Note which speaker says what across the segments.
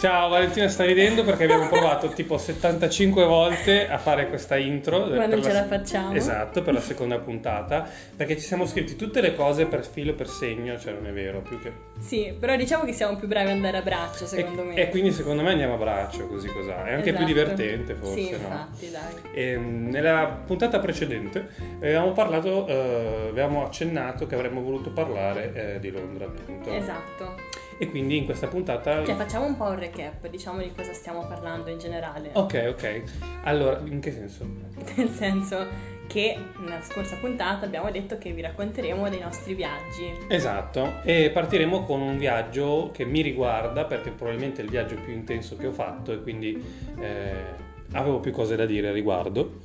Speaker 1: Ciao Valentina, sta ridendo perché abbiamo provato tipo 75 volte a fare questa intro.
Speaker 2: Ma non ce la
Speaker 1: se-
Speaker 2: facciamo.
Speaker 1: Esatto, per la seconda puntata, perché ci siamo scritti tutte le cose per filo per segno, cioè non è vero, più che...
Speaker 2: Sì, però diciamo che siamo più bravi ad andare a braccio, secondo
Speaker 1: e,
Speaker 2: me.
Speaker 1: e quindi secondo me andiamo a braccio, così cos'ha. È anche più
Speaker 2: Esatto.
Speaker 1: divertente forse,
Speaker 2: Sì,
Speaker 1: no?
Speaker 2: infatti, dai.
Speaker 1: Ehm, nella puntata precedente avevamo parlato, eh, avevamo accennato che avremmo voluto parlare eh, di Londra, appunto.
Speaker 2: Esatto.
Speaker 1: E quindi in questa puntata...
Speaker 2: Cioè, facciamo un po' un recap, diciamo di cosa stiamo parlando in generale.
Speaker 1: Ok, ok. Allora, in che senso?
Speaker 2: Nel senso che nella scorsa puntata abbiamo detto che vi racconteremo dei nostri viaggi.
Speaker 1: Esatto, e partiremo con un viaggio che mi riguarda perché probabilmente è il viaggio più intenso che ho fatto e quindi eh, avevo più cose da dire a riguardo.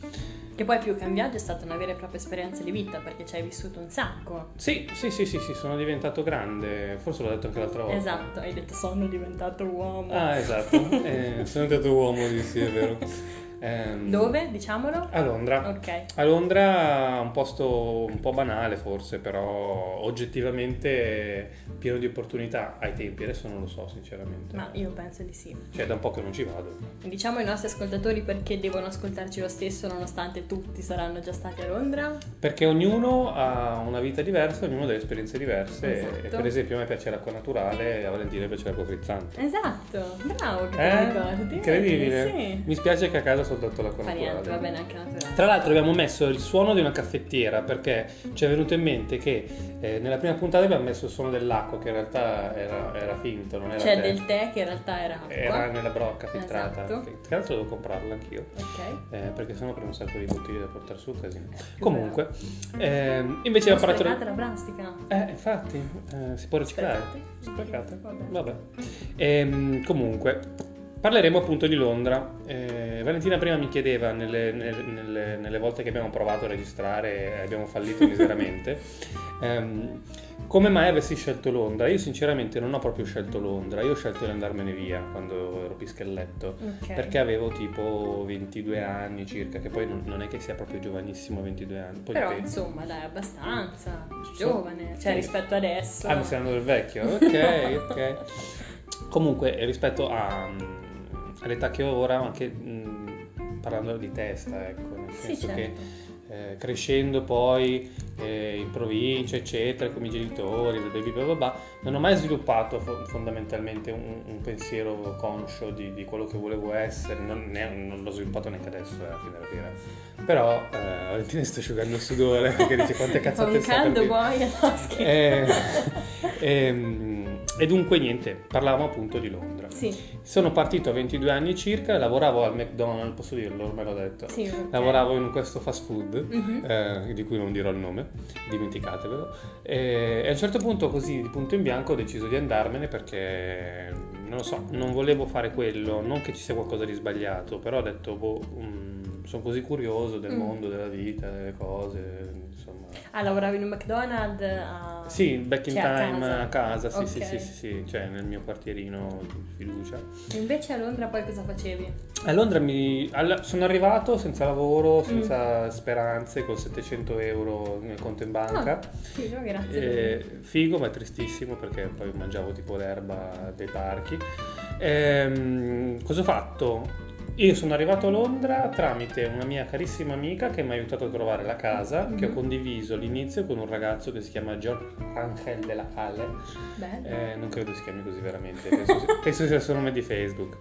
Speaker 2: Che poi più che un viaggio è stata una vera e propria esperienza di vita perché ci hai vissuto un sacco.
Speaker 1: Sì, sì, sì, sì, sì, sono diventato grande, forse l'ho detto anche l'altra volta.
Speaker 2: Esatto, hai detto sono diventato uomo.
Speaker 1: Ah, esatto, eh, sono diventato uomo, sì, sì, è vero. Ehm,
Speaker 2: Dove? Diciamolo?
Speaker 1: A Londra.
Speaker 2: Ok.
Speaker 1: A Londra un posto un po' banale forse, però oggettivamente pieno di opportunità ai tempi, adesso non lo so sinceramente.
Speaker 2: Ma io penso di sì.
Speaker 1: Cioè da un po' che non ci vado.
Speaker 2: Diciamo ai nostri ascoltatori perché devono ascoltarci lo stesso nonostante tutti saranno già stati a Londra.
Speaker 1: Perché ognuno ha una vita diversa, ognuno ha delle esperienze diverse.
Speaker 2: Esatto.
Speaker 1: E per esempio a me piace l'acqua naturale, a Valentina piace l'acqua frizzante.
Speaker 2: Esatto, bravo che te
Speaker 1: Eh?
Speaker 2: ricordi.
Speaker 1: Incredibile.
Speaker 2: Sì.
Speaker 1: Mi spiace che a casa soltanto l'acqua
Speaker 2: Fa
Speaker 1: naturale.
Speaker 2: niente, va bene anche naturale.
Speaker 1: Tra l'altro abbiamo messo il suono di una caffettiera perché ci è venuto in mente che eh, nella prima puntata abbiamo messo il suono dell'acqua che in realtà era, era finto, non era
Speaker 2: C'è
Speaker 1: tè.
Speaker 2: del tè che in realtà era acqua.
Speaker 1: Era nella brocca filtrata.
Speaker 2: Esatto.
Speaker 1: Tra l'altro devo comprarla anch'io.
Speaker 2: Ok.
Speaker 1: eh, perché sennò prendo un sacco di bottiglie da portare su casino.
Speaker 2: Eh,
Speaker 1: Comunque, ehm, invece abbiamo parlato.
Speaker 2: Sprecate la plastica.
Speaker 1: Eh, infatti, eh, si può riciclare.
Speaker 2: Sprecate?
Speaker 1: Sprecate.
Speaker 2: Vabbè.
Speaker 1: Vabbè. Ehm, comunque, parleremo appunto di Londra. Eh, Valentina prima mi chiedeva, nelle, nelle- nelle- volte che abbiamo provato a registrare e abbiamo fallito miseramente, ehm, come mai avessi scelto Londra? Io sinceramente non ho proprio scelto Londra, io ho scelto di andarmene via quando ero pischelletto.
Speaker 2: Ok.
Speaker 1: Perché avevo tipo 22 anni circa, che poi non, non è che sia proprio giovanissimo 22 anni. Poi
Speaker 2: Però insomma, dai, abbastanza. Giovane, cioè
Speaker 1: Sì.
Speaker 2: rispetto adesso.
Speaker 1: Ah, mi stai andando del vecchio? Ok, ok. Comunque, rispetto a, all'età che ho ora, anche mm, parlando di testa, ecco, nel
Speaker 2: Sì,
Speaker 1: senso
Speaker 2: certo.
Speaker 1: che eh, crescendo poi eh, in provincia, eccetera, con i miei genitori, bla bla bla non ho mai sviluppato fo- fondamentalmente un, un pensiero conscio di, di quello che volevo essere, non, ne- non l'ho sviluppato neanche adesso, eh, alla fine della fiera. Però, eh, Valentina sta asciugando il sudore perché dice quante cazzate sta
Speaker 2: caldo poi, no, scherzo.
Speaker 1: Eh, ehm, e dunque niente, parlavamo appunto di Londra.
Speaker 2: Sì,
Speaker 1: Sono partito a 22 anni circa, lavoravo al McDonald's, posso dirlo, ormai l'ho detto.
Speaker 2: sì. ok.
Speaker 1: Lavoravo in questo fast food,
Speaker 2: Mhm.
Speaker 1: eh, di cui non dirò il nome, dimenticatevelo. E a un certo punto, così di punto in bianco, ho deciso di andarmene perché, non lo so, non volevo fare quello, non che ci sia qualcosa di sbagliato, però ho detto, boh, mm, sono così curioso del
Speaker 2: Mm.
Speaker 1: mondo, della vita, delle cose, insomma.
Speaker 2: Ah, lavoravi in un McDonald's a...
Speaker 1: Sì, back in
Speaker 2: Cioè, a
Speaker 1: time
Speaker 2: casa.
Speaker 1: a casa, sì, sì, sì, sì, sì, cioè nel mio quartierino di fiducia.
Speaker 2: E invece a Londra poi cosa facevi?
Speaker 1: A Londra mi, alla- sono arrivato senza lavoro,
Speaker 2: Mm.
Speaker 1: senza speranze, con 700 euro nel conto in banca.
Speaker 2: Sì, no, grazie.
Speaker 1: Eh, figo, ma tristissimo perché poi mangiavo tipo l'erba dei parchi. Ehm, cosa ho fatto? Io sono arrivato a Londra tramite una mia carissima amica che mi ha aiutato a trovare la casa, che ho
Speaker 2: Mhm.
Speaker 1: condiviso all'inizio con un ragazzo che si chiama George Angel della Calle. Eh, non credo si chiami così veramente, penso, sia- penso sia il suo nome di Facebook.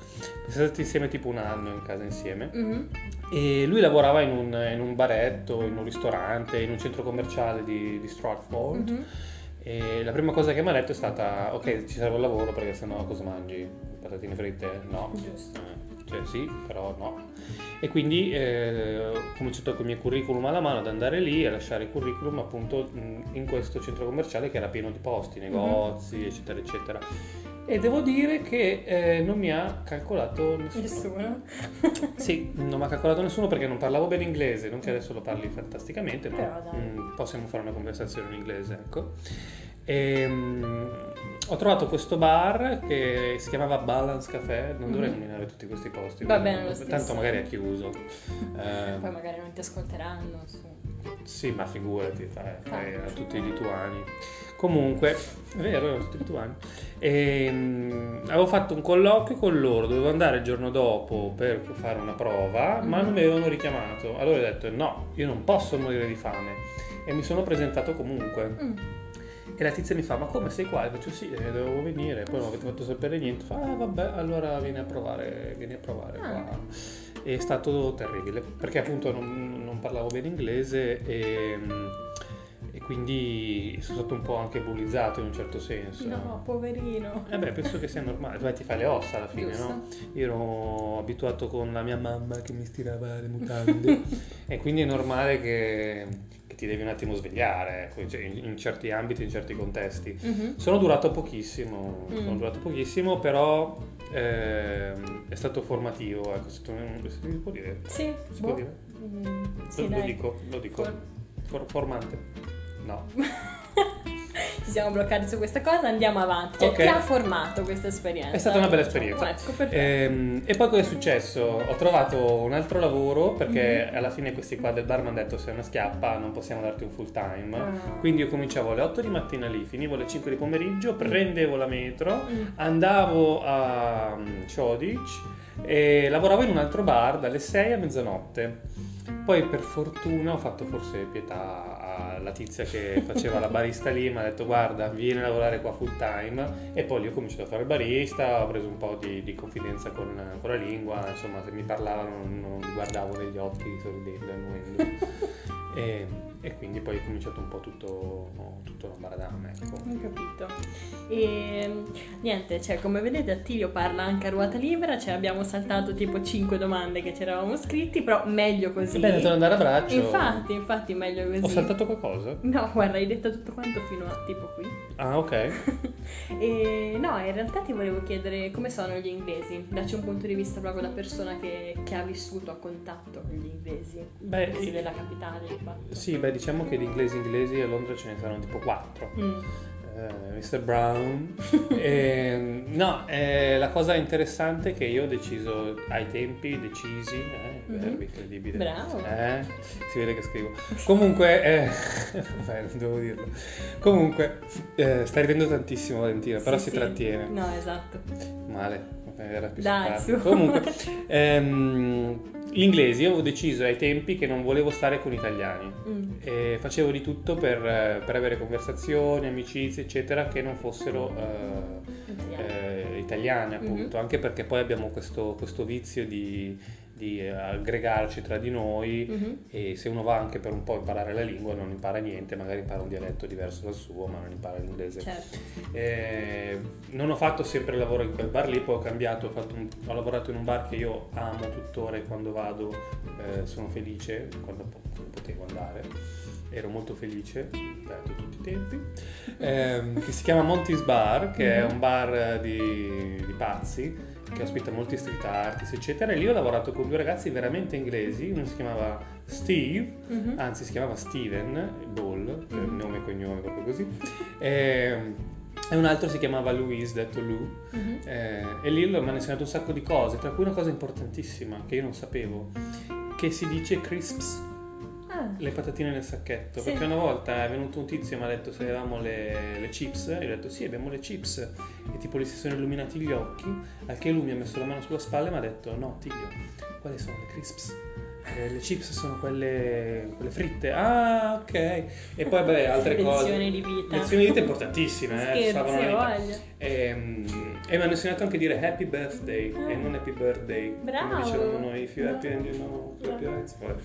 Speaker 1: Siamo stati insieme tipo un anno in casa insieme
Speaker 2: Mhm.
Speaker 1: e lui lavorava in un, in un baretto, in un ristorante, in un centro commerciale di, di Stratford.
Speaker 2: Mhm.
Speaker 1: E la prima cosa che mi ha detto è stata: Ok, ci serve il lavoro perché sennò cosa mangi? Patatine fritte? No.
Speaker 2: Giusto.
Speaker 1: Eh, Cioè, sì, però no. E quindi eh, ho cominciato con il mio curriculum alla mano ad andare lì e a lasciare il curriculum appunto in questo centro commerciale che era pieno di posti, negozi, eccetera, eccetera. E devo dire che eh, non mi ha calcolato nessuno.
Speaker 2: Nessuno.
Speaker 1: Sì, non mi ha calcolato nessuno perché non parlavo bene inglese, non che adesso lo parli fantasticamente, ma
Speaker 2: Però dai.
Speaker 1: mm, possiamo fare una conversazione in inglese, ecco. Ehm, ho trovato questo bar che si chiamava Balance Café, non dovrei
Speaker 2: Mhm.
Speaker 1: nominare tutti questi posti,
Speaker 2: Va bene lo
Speaker 1: tanto magari è chiuso. Eh,
Speaker 2: Poi magari non ti ascolteranno. Su.
Speaker 1: Sì, ma figurati, fai, fai a
Speaker 2: Infatti.
Speaker 1: tutti i lituani. Comunque, è vero, erano tutti lituani. Ehm, avevo fatto un colloquio con loro, dovevo andare il giorno dopo per fare una prova, ma
Speaker 2: Mhm.
Speaker 1: non mi avevano richiamato. Allora ho detto no, io non posso morire di fame. E mi sono presentato comunque.
Speaker 2: Mm.
Speaker 1: E la tizia mi fa, ma come sei qua? E faccio sì, eh, dovevo venire, poi non avete fatto sapere niente. Fa, ah vabbè, allora vieni a provare, vieni a provare
Speaker 2: Ah.
Speaker 1: qua. È stato terribile, perché appunto non parlavo bene inglese e, e quindi sono stato un po' anche bullizzato in un certo senso.
Speaker 2: No, poverino.
Speaker 1: Eh beh, penso che sia normale, Beh, ti fai le ossa alla fine,
Speaker 2: Giusto.
Speaker 1: no? Io ero abituato con la mia mamma che mi stirava le mutande e quindi è normale che, che ti devi un attimo svegliare ecco, in, in- certi ambiti, in certi contesti.
Speaker 2: Mhm.
Speaker 1: Sono durato pochissimo,
Speaker 2: Mm.
Speaker 1: sono durato pochissimo, però ehm, è stato formativo, ecco, è stato un- si può dire?
Speaker 2: Sì,
Speaker 1: Si
Speaker 2: boh.
Speaker 1: può dire?
Speaker 2: Mm, sì,
Speaker 1: lo, lo dico, lo dico.
Speaker 2: For-
Speaker 1: formante? No.
Speaker 2: Ci siamo bloccati su questa cosa, andiamo avanti. Cioè,
Speaker 1: Ok.
Speaker 2: ti ha formato questa esperienza?
Speaker 1: È stata una bella esperienza.
Speaker 2: Ecco.
Speaker 1: Ehm, e poi cosa è successo? Ho trovato un altro lavoro perché
Speaker 2: Mhm.
Speaker 1: alla fine questi qua del bar mi hanno detto sei una schiappa, non possiamo darti un full time.
Speaker 2: Ah.
Speaker 1: Quindi io cominciavo alle 8 di mattina lì, finivo alle 5 di pomeriggio, prendevo la metro,
Speaker 2: Mm.
Speaker 1: andavo a mm, Shoreditch e lavoravo in un altro bar dalle 6 a mezzanotte. Poi per fortuna ho fatto forse pietà alla tizia che faceva la barista lì, mi ha detto guarda vieni a lavorare qua full time e poi lì ho cominciato a fare il barista, ho preso un po' di, di confidenza con, con la lingua, insomma se mi parlavano non, non guardavo negli occhi sorridendo e annuendo. e, quindi poi è cominciato un po' tutto, tutto l'ambaradam, ecco.
Speaker 2: Ho capito. E niente, cioè, come vedete Attilio parla anche a ruota libera, cioè abbiamo saltato tipo 5 domande che ci eravamo scritti, però meglio così.
Speaker 1: Bene, devo andare a braccio.
Speaker 2: Infatti, infatti meglio così.
Speaker 1: Ho saltato qualcosa?
Speaker 2: No, guarda, hai detto tutto quanto fino a tipo qui.
Speaker 1: Ah, ok.
Speaker 2: e no, in realtà ti volevo chiedere come sono gli inglesi. Dacci un punto di vista proprio da persona che, che ha vissuto a contatto con gli inglesi.
Speaker 1: Beh,
Speaker 2: Inglesi della capitale.
Speaker 1: Sì, beh, diciamo che di inglesi inglesi a Londra ce ne saranno tipo quattro.
Speaker 2: Mm.
Speaker 1: Eh, Mr. Brown. Ehm, no, eh, la cosa interessante è che io ho deciso ai tempi, decisi, eh,
Speaker 2: Mhm.
Speaker 1: verbi incredibile.
Speaker 2: Bravo.
Speaker 1: Eh, si vede che scrivo. Comunque, eh, vabbè, non devo dirlo. Comunque, eh, stai ridendo tantissimo Valentina, però
Speaker 2: Sì,
Speaker 1: si
Speaker 2: sì.
Speaker 1: trattiene.
Speaker 2: No, esatto.
Speaker 1: Male, era più
Speaker 2: Dai.
Speaker 1: Comunque, ehm, gli inglesi, io avevo deciso ai tempi che non volevo stare con italiani.
Speaker 2: Mm.
Speaker 1: E facevo di tutto per, per avere conversazioni, amicizie, eccetera, che non fossero eh, eh, italiane, appunto, anche perché poi abbiamo questo, questo vizio di, di, eh, aggregarci tra di noi
Speaker 2: Mhm.
Speaker 1: e se uno va anche per un po' a imparare la lingua non impara niente, magari impara un dialetto diverso dal suo, ma non impara l'inglese.
Speaker 2: Certo.
Speaker 1: Eh, non ho fatto sempre il lavoro in quel bar lì, poi ho cambiato, ho, fatto un- ho lavorato in un bar che io amo tuttora e quando vado eh, sono felice, quando po- potevo andare, ero molto felice, detto tutti i tempi, ehm, che si chiama Monty's Bar, che è
Speaker 2: Mhm.
Speaker 1: un bar di, di pazzi, che ospita molti street artist, eccetera, e lì ho lavorato con due ragazzi veramente inglesi, uno si chiamava Steve,
Speaker 2: Mhm.
Speaker 1: anzi si chiamava Steven Ball,
Speaker 2: Mhm.
Speaker 1: nome e cognome proprio così, e, e un altro si chiamava Louise, detto Lou,
Speaker 2: Mhm.
Speaker 1: eh, e lì mi hanno insegnato un sacco di cose, tra cui una cosa importantissima che io non sapevo, che si dice crisps,
Speaker 2: Ah,
Speaker 1: le patatine nel sacchetto,
Speaker 2: Sì.
Speaker 1: perché una volta è venuto un tizio e mi ha detto se avevamo le, le chips, e io ho detto sì abbiamo le chips, e tipo gli si sono illuminati gli occhi, al che lui mi ha messo la mano sulla spalla e mi ha detto no Tiglio, quali sono le crisps? "Eh, le chips sono quelle, quelle fritte, ah ok, e poi beh altre cose.
Speaker 2: Lezioni di vita.
Speaker 1: Lezioni di vita importantissime, eh,
Speaker 2: Scherzi,
Speaker 1: la vita. E, e mi hanno insegnato anche a dire happy birthday
Speaker 2: Ah.
Speaker 1: e non happy birthday.
Speaker 2: Bravo.
Speaker 1: Come dicevamo noi, if you happy and you know,
Speaker 2: No.
Speaker 1: happy birthday.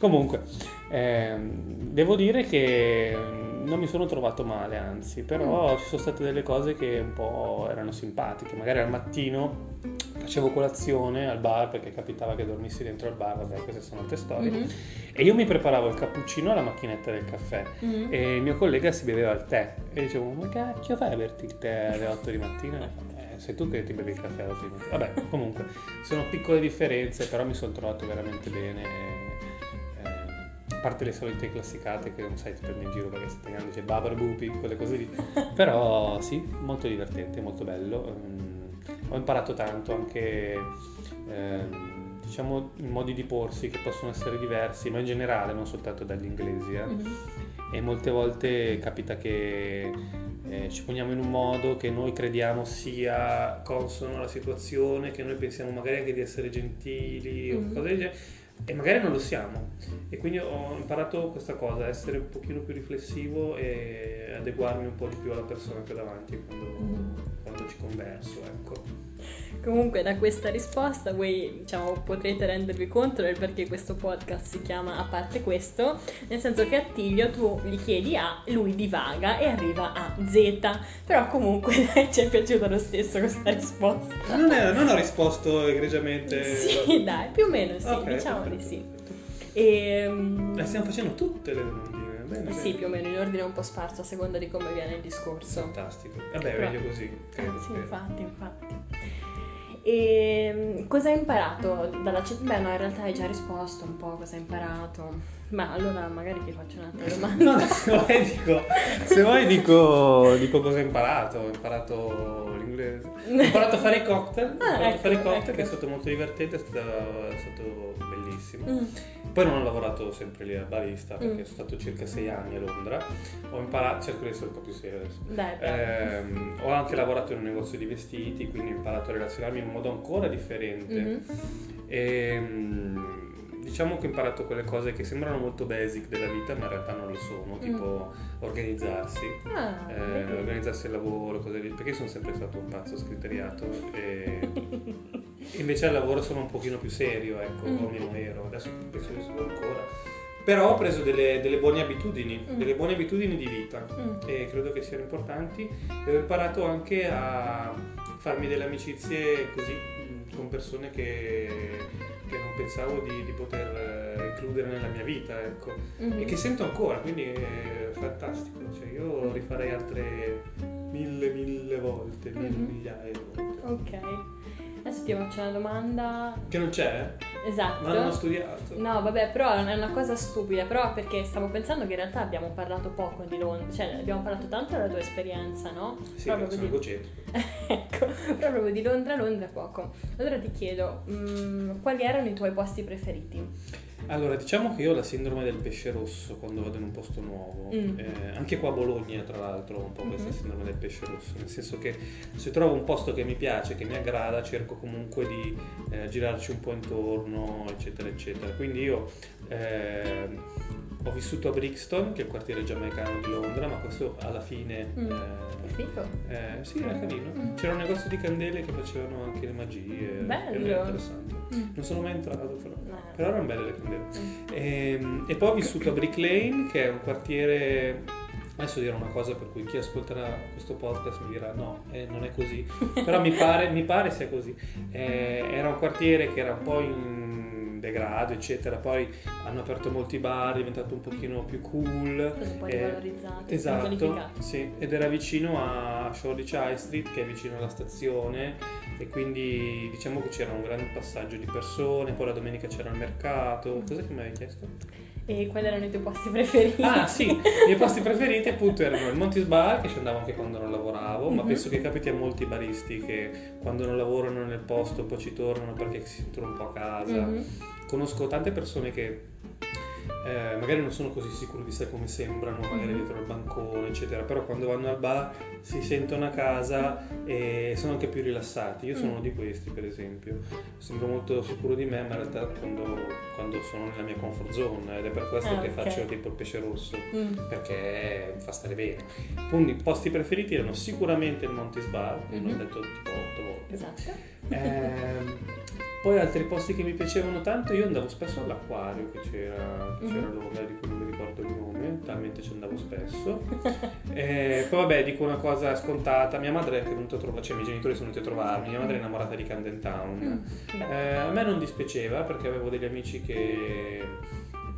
Speaker 1: Comunque, ehm, devo dire che non mi sono trovato male, anzi,
Speaker 2: Mm.
Speaker 1: però ci sono state delle cose che un po' erano simpatiche. Magari al mattino facevo colazione al bar perché capitava che dormissi dentro al bar, vabbè, queste sono altre storie.
Speaker 2: Mhm.
Speaker 1: E io mi preparavo il cappuccino alla macchinetta del caffè
Speaker 2: Mhm.
Speaker 1: e il mio collega si beveva il tè e dicevo ma cacchio fai a berti il tè alle 8 di mattina? Eh, sei tu che ti bevi il caffè alla fine. Vabbè, comunque, sono piccole differenze, però mi sono trovato veramente bene. Eh, a parte le solite classicate che non sai ti prendi in giro perché grande, c'è Babar Bupi, quelle cose lì. Però sì, molto divertente, molto bello. Mm, ho imparato tanto anche ehm, diciamo, modi di porsi che possono essere diversi, ma in generale, non soltanto dagli inglesi. Eh.
Speaker 2: Mhm.
Speaker 1: E molte volte capita che eh, ci poniamo in un modo che noi crediamo sia consono alla situazione, che noi pensiamo magari anche di essere gentili o
Speaker 2: Mhm.
Speaker 1: cose del genere, e magari non lo siamo. E quindi ho imparato questa cosa, essere un pochino più riflessivo e adeguarmi un po' di più alla persona che ho davanti quando, quando ci converso, ecco.
Speaker 2: Comunque da questa risposta voi diciamo, potrete rendervi conto del perché questo podcast si chiama A parte questo, nel senso che a Tiglio tu gli chiedi A, lui divaga e arriva a Z, però comunque dai, ci è piaciuta lo stesso questa risposta.
Speaker 1: Non, è- non ho risposto egregiamente.
Speaker 2: Sì, dai, più o meno sì,
Speaker 1: Ok,
Speaker 2: diciamo di sì. E,
Speaker 1: Le stiamo facendo tutte le domandine. Bene,
Speaker 2: sì,
Speaker 1: bene.
Speaker 2: più o meno in ordine un po' sparso a seconda di come viene il discorso.
Speaker 1: Fantastico. Vabbè,
Speaker 2: Però-
Speaker 1: meglio così. credo
Speaker 2: sì,
Speaker 1: che-
Speaker 2: infatti, infatti. E cosa hai imparato dalla città? Beh, no, in realtà hai già risposto un po' cosa hai imparato. Ma allora magari ti faccio un'altra domanda.
Speaker 1: No, se vuoi dico, se vuoi dico, dico cosa ho imparato. Ho imparato l'inglese. Ho imparato a fare i cocktail. Ho
Speaker 2: Ah,
Speaker 1: imparato a fare i
Speaker 2: ecco,
Speaker 1: cocktail
Speaker 2: ecco
Speaker 1: che è stato molto divertente, è stato, è stato bellissimo.
Speaker 2: Mm,
Speaker 1: Poi non ho lavorato sempre lì a barista perché
Speaker 2: Mm.
Speaker 1: sono stato circa sei anni a Londra. Ho imparato, cerco di essere un po' più serio adesso.
Speaker 2: Dai.
Speaker 1: Ehm, ho anche lavorato in un negozio di vestiti, quindi ho imparato a relazionarmi in un modo ancora differente.
Speaker 2: Mhm.
Speaker 1: E, mm, diciamo che ho imparato quelle cose che sembrano molto basic della vita, ma in realtà non lo sono, tipo organizzarsi.
Speaker 2: Ah,
Speaker 1: eh, organizzarsi il lavoro, cose lì, perché sono sempre stato un pazzo scriteriato e invece al lavoro sono un pochino più serio, ecco,
Speaker 2: Mm.
Speaker 1: o almeno ero, adesso penso di essere ancora. Però ho preso delle, delle buone abitudini,
Speaker 2: Mm.
Speaker 1: delle buone abitudini di vita
Speaker 2: Mm.
Speaker 1: e credo che siano importanti e ho imparato anche a farmi delle amicizie così mh, con persone che, che non pensavo di, di poter eh, includere nella mia vita, ecco,
Speaker 2: Mhm.
Speaker 1: e che sento ancora, quindi è fantastico, cioè io rifarei altre mille, mille volte, mille
Speaker 2: Mhm.
Speaker 1: migliaia di volte.
Speaker 2: Ok. Adesso ti faccio una domanda.
Speaker 1: Che non c'è?
Speaker 2: Esatto.
Speaker 1: Ho studiato.
Speaker 2: No, vabbè, però è una cosa stupida, però perché stavo pensando che in realtà abbiamo parlato poco di Londra, cioè abbiamo parlato tanto della tua esperienza, no?
Speaker 1: Sì,
Speaker 2: Però
Speaker 1: sono
Speaker 2: proprio di-
Speaker 1: egocentrico.
Speaker 2: ecco, però proprio di Londra, Londra poco. Allora ti chiedo, mm, quali erano i tuoi posti preferiti?
Speaker 1: Allora, diciamo che io ho la sindrome del pesce rosso quando vado in un posto nuovo.
Speaker 2: Mm.
Speaker 1: Eh, anche qua a Bologna, tra l'altro, ho un po' questa
Speaker 2: Mhm.
Speaker 1: sindrome del pesce rosso, nel senso che se trovo un posto che mi piace, che mi aggrada, cerco comunque di eh, girarci un po' intorno, eccetera, eccetera. Quindi io ehm, ho vissuto a Brixton, che è il quartiere giamaicano di Londra, ma questo alla fine...
Speaker 2: Mm.
Speaker 1: eh, eh, sì, era carino.
Speaker 2: Mm.
Speaker 1: C'era un negozio di candele che facevano anche le magie.
Speaker 2: Bello.
Speaker 1: Era interessante.
Speaker 2: Mm.
Speaker 1: Non sono mai entrato, però.
Speaker 2: Eh.
Speaker 1: Però erano belle le candele.
Speaker 2: Mm.
Speaker 1: Ehm, E, poi ho vissuto a Brick Lane, che è un quartiere. Adesso dirò una cosa per cui chi ascolterà questo podcast mi dirà no, eh, non è così. Però mi pare, mi pare sia così. Eh, era un quartiere che era un po' in degrado, eccetera. Poi hanno aperto molti bar, è diventato un pochino più cool.
Speaker 2: Stato un po'
Speaker 1: Eh,
Speaker 2: rivalorizzato,
Speaker 1: Esatto, sì, ed era vicino a Shoreditch High Street, che è vicino alla stazione, e quindi diciamo che c'era un grande passaggio di persone. Poi la domenica c'era il mercato. Cos'è che mi avevi chiesto?
Speaker 2: E quali erano i tuoi posti preferiti?
Speaker 1: Ah, sì, i miei posti preferiti appunto erano il Montis Bar, che ci andavo anche quando non lavoravo, ma
Speaker 2: Mhm.
Speaker 1: penso che capiti a molti baristi che quando non lavorano nel posto poi ci tornano perché si sentono un po' a casa.
Speaker 2: Mhm.
Speaker 1: Conosco tante persone che eh, magari non sono così sicuri di sé come sembrano, magari
Speaker 2: Mhm.
Speaker 1: dietro il bancone, eccetera, però quando vanno al bar si sentono a casa e sono anche più rilassati. Io sono
Speaker 2: Mm.
Speaker 1: uno di questi, per esempio. Sembro molto sicuro di me, ma in realtà quando, quando sono nella mia comfort zone ed è per questo
Speaker 2: Ah,
Speaker 1: che faccio tipo il pesce rosso
Speaker 2: Mm.
Speaker 1: perché fa stare bene. Quindi i posti preferiti erano sicuramente il Montis Bar, che
Speaker 2: Mhm.
Speaker 1: l'ho detto tipo otto volte.
Speaker 2: Esatto.
Speaker 1: Ehm, poi altri posti che mi piacevano tanto, io andavo spesso all'acquario che c'era, che c'era
Speaker 2: Mhm.
Speaker 1: a Londra, di cui non mi ricordo il nome, talmente ci andavo spesso. Eh, poi vabbè, dico una cosa scontata, mia madre è venuta a trovare, cioè i miei genitori sono venuti a trovarmi, mia madre è innamorata di Camden Town.
Speaker 2: Mm. Beh.
Speaker 1: Eh, a me non dispiaceva perché avevo degli amici che,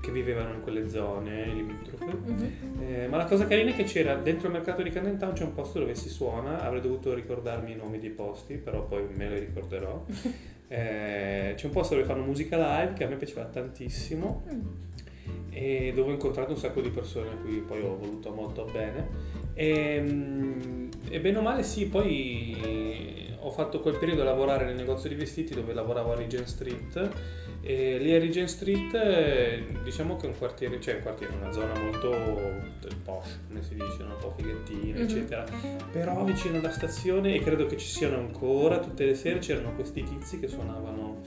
Speaker 1: che vivevano in quelle zone limitrofe.
Speaker 2: Mhm.
Speaker 1: Eh, ma la cosa carina è che c'era dentro il mercato di Camden Town c'è un posto dove si suona, avrei dovuto ricordarmi i nomi dei posti, però poi me li ricorderò. Eh, c'è un posto dove fanno musica live che a me piaceva tantissimo
Speaker 2: Mm.
Speaker 1: e dove ho incontrato un sacco di persone a cui poi ho voluto molto bene. E, mm, e bene o male sì, poi ho fatto quel periodo a lavorare nel negozio di vestiti dove lavoravo a Regent Street e lì a Regent Street diciamo che è un quartiere, cioè un quartiere, una zona molto posh, come si dice, un po' fighettina,
Speaker 2: Mhm.
Speaker 1: eccetera. Però vicino alla stazione, e credo che ci siano ancora, tutte le sere c'erano questi tizi che suonavano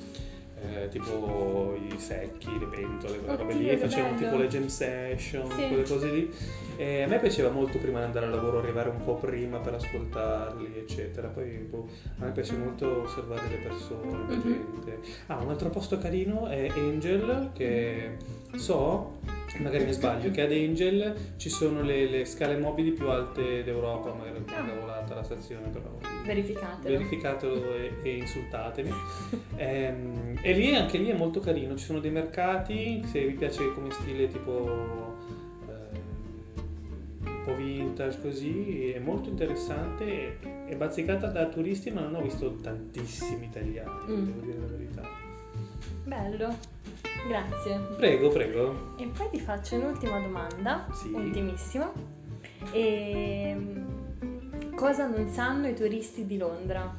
Speaker 1: eh, tipo i secchi, le pentole, quelle robe lì, facevano tipo le jam session,
Speaker 2: Sì.
Speaker 1: quelle cose lì. E a me piaceva molto prima di andare al lavoro arrivare un po' prima per ascoltarli, eccetera. Poi boh, a me piace molto osservare le persone, la
Speaker 2: Mhm.
Speaker 1: gente. Ah, un altro posto carino è Angel, che so, magari mi sbaglio, che ad Angel ci sono le, le scale mobili più alte d'Europa, magari è
Speaker 2: Ah.
Speaker 1: una cavolata la stazione, però
Speaker 2: Verificatelo.
Speaker 1: verificatelo e, e insultatemi. Ehm, e lì anche lì è molto carino, ci sono dei mercati, se vi piace come stile tipo ehm, un po' vintage così, è molto interessante, è bazzicata da turisti ma non ho visto tantissimi italiani,
Speaker 2: Mm.
Speaker 1: devo dire la verità.
Speaker 2: Bello. Grazie.
Speaker 1: Prego, prego.
Speaker 2: E poi ti faccio un'ultima domanda,
Speaker 1: Sì.
Speaker 2: ultimissima. E cosa non sanno i turisti di Londra?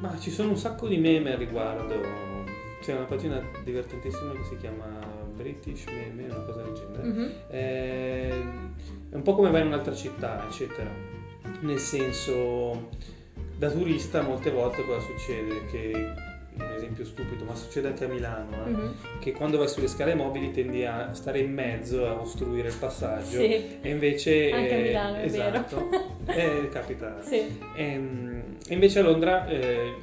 Speaker 1: Ma ci sono un sacco di meme al riguardo. C'è una pagina divertentissima che si chiama British Meme, una cosa del genere.
Speaker 2: Mhm.
Speaker 1: Eh, è un po' come vai in un'altra città, eccetera. Nel senso, da turista molte volte cosa succede? Che un esempio stupido, ma succede anche a Milano, eh,
Speaker 2: Mhm.
Speaker 1: che quando vai sulle scale mobili tendi a stare in mezzo, a ostruire il passaggio.
Speaker 2: Sì.
Speaker 1: E invece...
Speaker 2: Anche a
Speaker 1: eh,
Speaker 2: Milano, è
Speaker 1: esatto. Eh, capita.
Speaker 2: Sì.
Speaker 1: Ehm, E invece a Londra eh,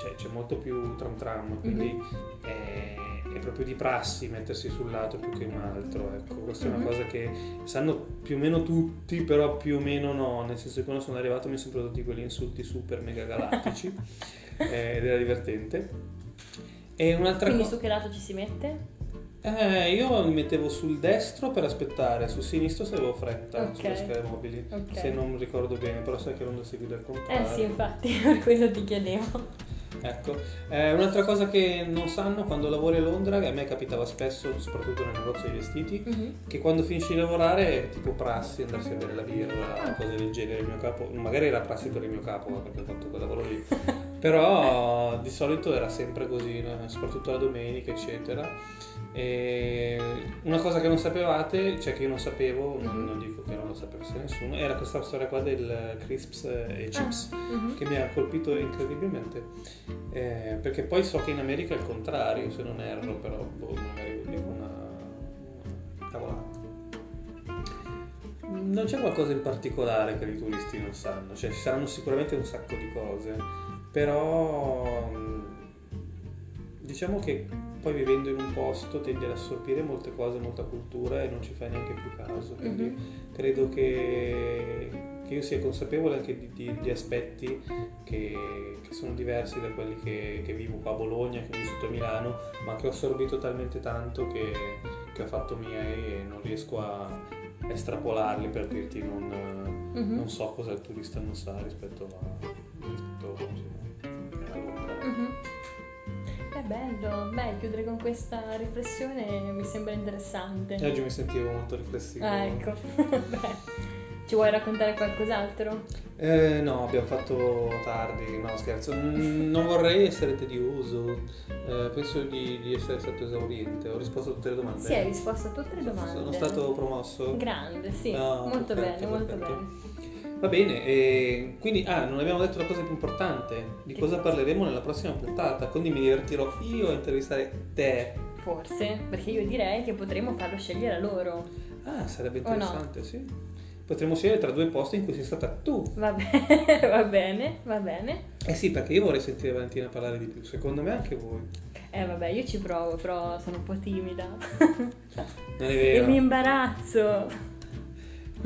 Speaker 1: cioè, c'è molto più tram tram, quindi
Speaker 2: Mhm.
Speaker 1: è, è proprio di prassi mettersi sul lato più che un altro. Ecco, questa è
Speaker 2: Mhm.
Speaker 1: una cosa che sanno più o meno tutti, però più o meno no, nel senso che quando sono arrivato mi sono prodotti quegli insulti super mega galattici eh, ed era divertente. E un'altra
Speaker 2: Quindi
Speaker 1: cosa...
Speaker 2: su che lato ci si mette?
Speaker 1: Eh, io mi mettevo sul destro per aspettare, sul sinistro se avevo fretta
Speaker 2: Ok.
Speaker 1: sulle scale mobili.
Speaker 2: Ok.
Speaker 1: Se non ricordo bene, però sai che non lo segui del
Speaker 2: Eh
Speaker 1: contrario.
Speaker 2: sì, infatti, per quello ti chiedevo.
Speaker 1: Ecco, Eh, un'altra cosa che non sanno quando lavori a Londra, che a me capitava spesso, soprattutto nel negozio di vestiti,
Speaker 2: Mhm.
Speaker 1: che quando finisci di lavorare è tipo prassi andarsi a bere la birra,
Speaker 2: Ah.
Speaker 1: cose del genere. Il mio capo, magari era prassi per il mio capo perché ho fatto quel lavoro lì, però di solito era sempre così, soprattutto la domenica, eccetera. E una cosa che non sapevate, cioè che io non sapevo, non,
Speaker 2: Mhm.
Speaker 1: non dico che non lo sapesse nessuno, era questa storia qua del crisps e chips
Speaker 2: Ah, mhm.
Speaker 1: che mi ha colpito incredibilmente eh, perché poi so che in America è il contrario se non erro però boh, magari dico una, una cavolata non c'è qualcosa in particolare che i turisti non sanno cioè ci saranno sicuramente un sacco di cose però mh, diciamo che poi vivendo in un posto tendi ad assorbire molte cose, molta cultura e non ci fai neanche più caso quindi
Speaker 2: Mhm.
Speaker 1: credo che, che io sia consapevole anche di, di- di aspetti che, che sono diversi da quelli che, che vivo qua a Bologna, che ho vissuto a Milano, ma che ho assorbito talmente tanto che, che ho fatto miei e non riesco a estrapolarli per dirti non,
Speaker 2: Mhm.
Speaker 1: non so cosa il turista non sa rispetto a, a Londra.
Speaker 2: Mhm. È bello, beh, chiudere con questa riflessione mi sembra interessante.
Speaker 1: E oggi mi sentivo molto riflessivo.
Speaker 2: Ah, ecco. Beh, Ci vuoi raccontare qualcos'altro?
Speaker 1: Eh, no, abbiamo fatto tardi, no scherzo, non vorrei essere tedioso, Eh, penso di, di essere stato esauriente, ho risposto a tutte le domande.
Speaker 2: Sì, hai risposto a tutte le domande.
Speaker 1: Sono stato promosso?
Speaker 2: Grande, sì,
Speaker 1: Ah,
Speaker 2: molto
Speaker 1: perfetto,
Speaker 2: bene, molto
Speaker 1: perfetto.
Speaker 2: bene.
Speaker 1: Va bene, e quindi ah, non abbiamo detto la cosa più importante, di cosa parleremo nella prossima puntata, quindi mi divertirò io a intervistare te.
Speaker 2: Forse, perché io direi che potremmo farlo scegliere a loro.
Speaker 1: Ah, sarebbe
Speaker 2: O no?
Speaker 1: interessante, sì. Potremmo scegliere tra due posti in cui sei stata tu.
Speaker 2: Va bene, va bene, va bene.
Speaker 1: Eh sì, perché io vorrei sentire Valentina parlare di più, secondo me anche voi.
Speaker 2: Eh vabbè, io ci provo, però sono un po' timida.
Speaker 1: Non è
Speaker 2: e
Speaker 1: vero?
Speaker 2: mi imbarazzo.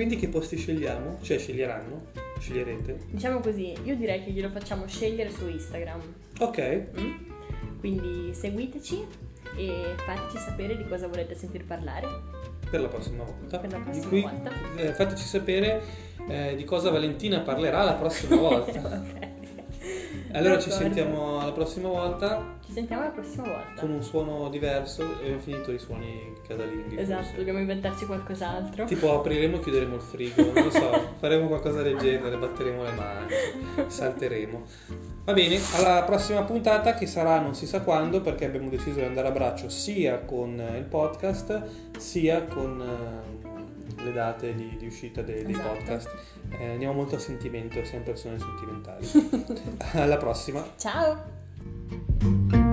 Speaker 1: Quindi che posti scegliamo? Cioè sceglieranno? Sceglierete?
Speaker 2: Diciamo così, io direi che glielo facciamo scegliere su Instagram.
Speaker 1: Ok,
Speaker 2: mm? Quindi seguiteci e fateci sapere di cosa volete sentir parlare.
Speaker 1: per la prossima volta.
Speaker 2: Per la prossima
Speaker 1: cui,
Speaker 2: volta.
Speaker 1: eh, fateci sapere eh, di cosa Valentina parlerà la prossima volta.
Speaker 2: Va
Speaker 1: Allora ci sentiamo la prossima volta
Speaker 2: Ci sentiamo la prossima volta.
Speaker 1: con un suono diverso. Abbiamo finito i suoni casalinghi.
Speaker 2: Esatto,
Speaker 1: forse.
Speaker 2: dobbiamo inventarci qualcos'altro.
Speaker 1: Tipo apriremo e chiuderemo il frigo, non lo so, faremo qualcosa del genere, batteremo le mani, salteremo. Va bene, alla prossima puntata che sarà non si sa quando perché abbiamo deciso di andare a braccio sia con il podcast sia con eh, le date di, di uscita dei, dei
Speaker 2: Esatto.
Speaker 1: podcast. Eh, andiamo molto a sentimento, siamo persone sentimentali. alla prossima.
Speaker 2: Ciao!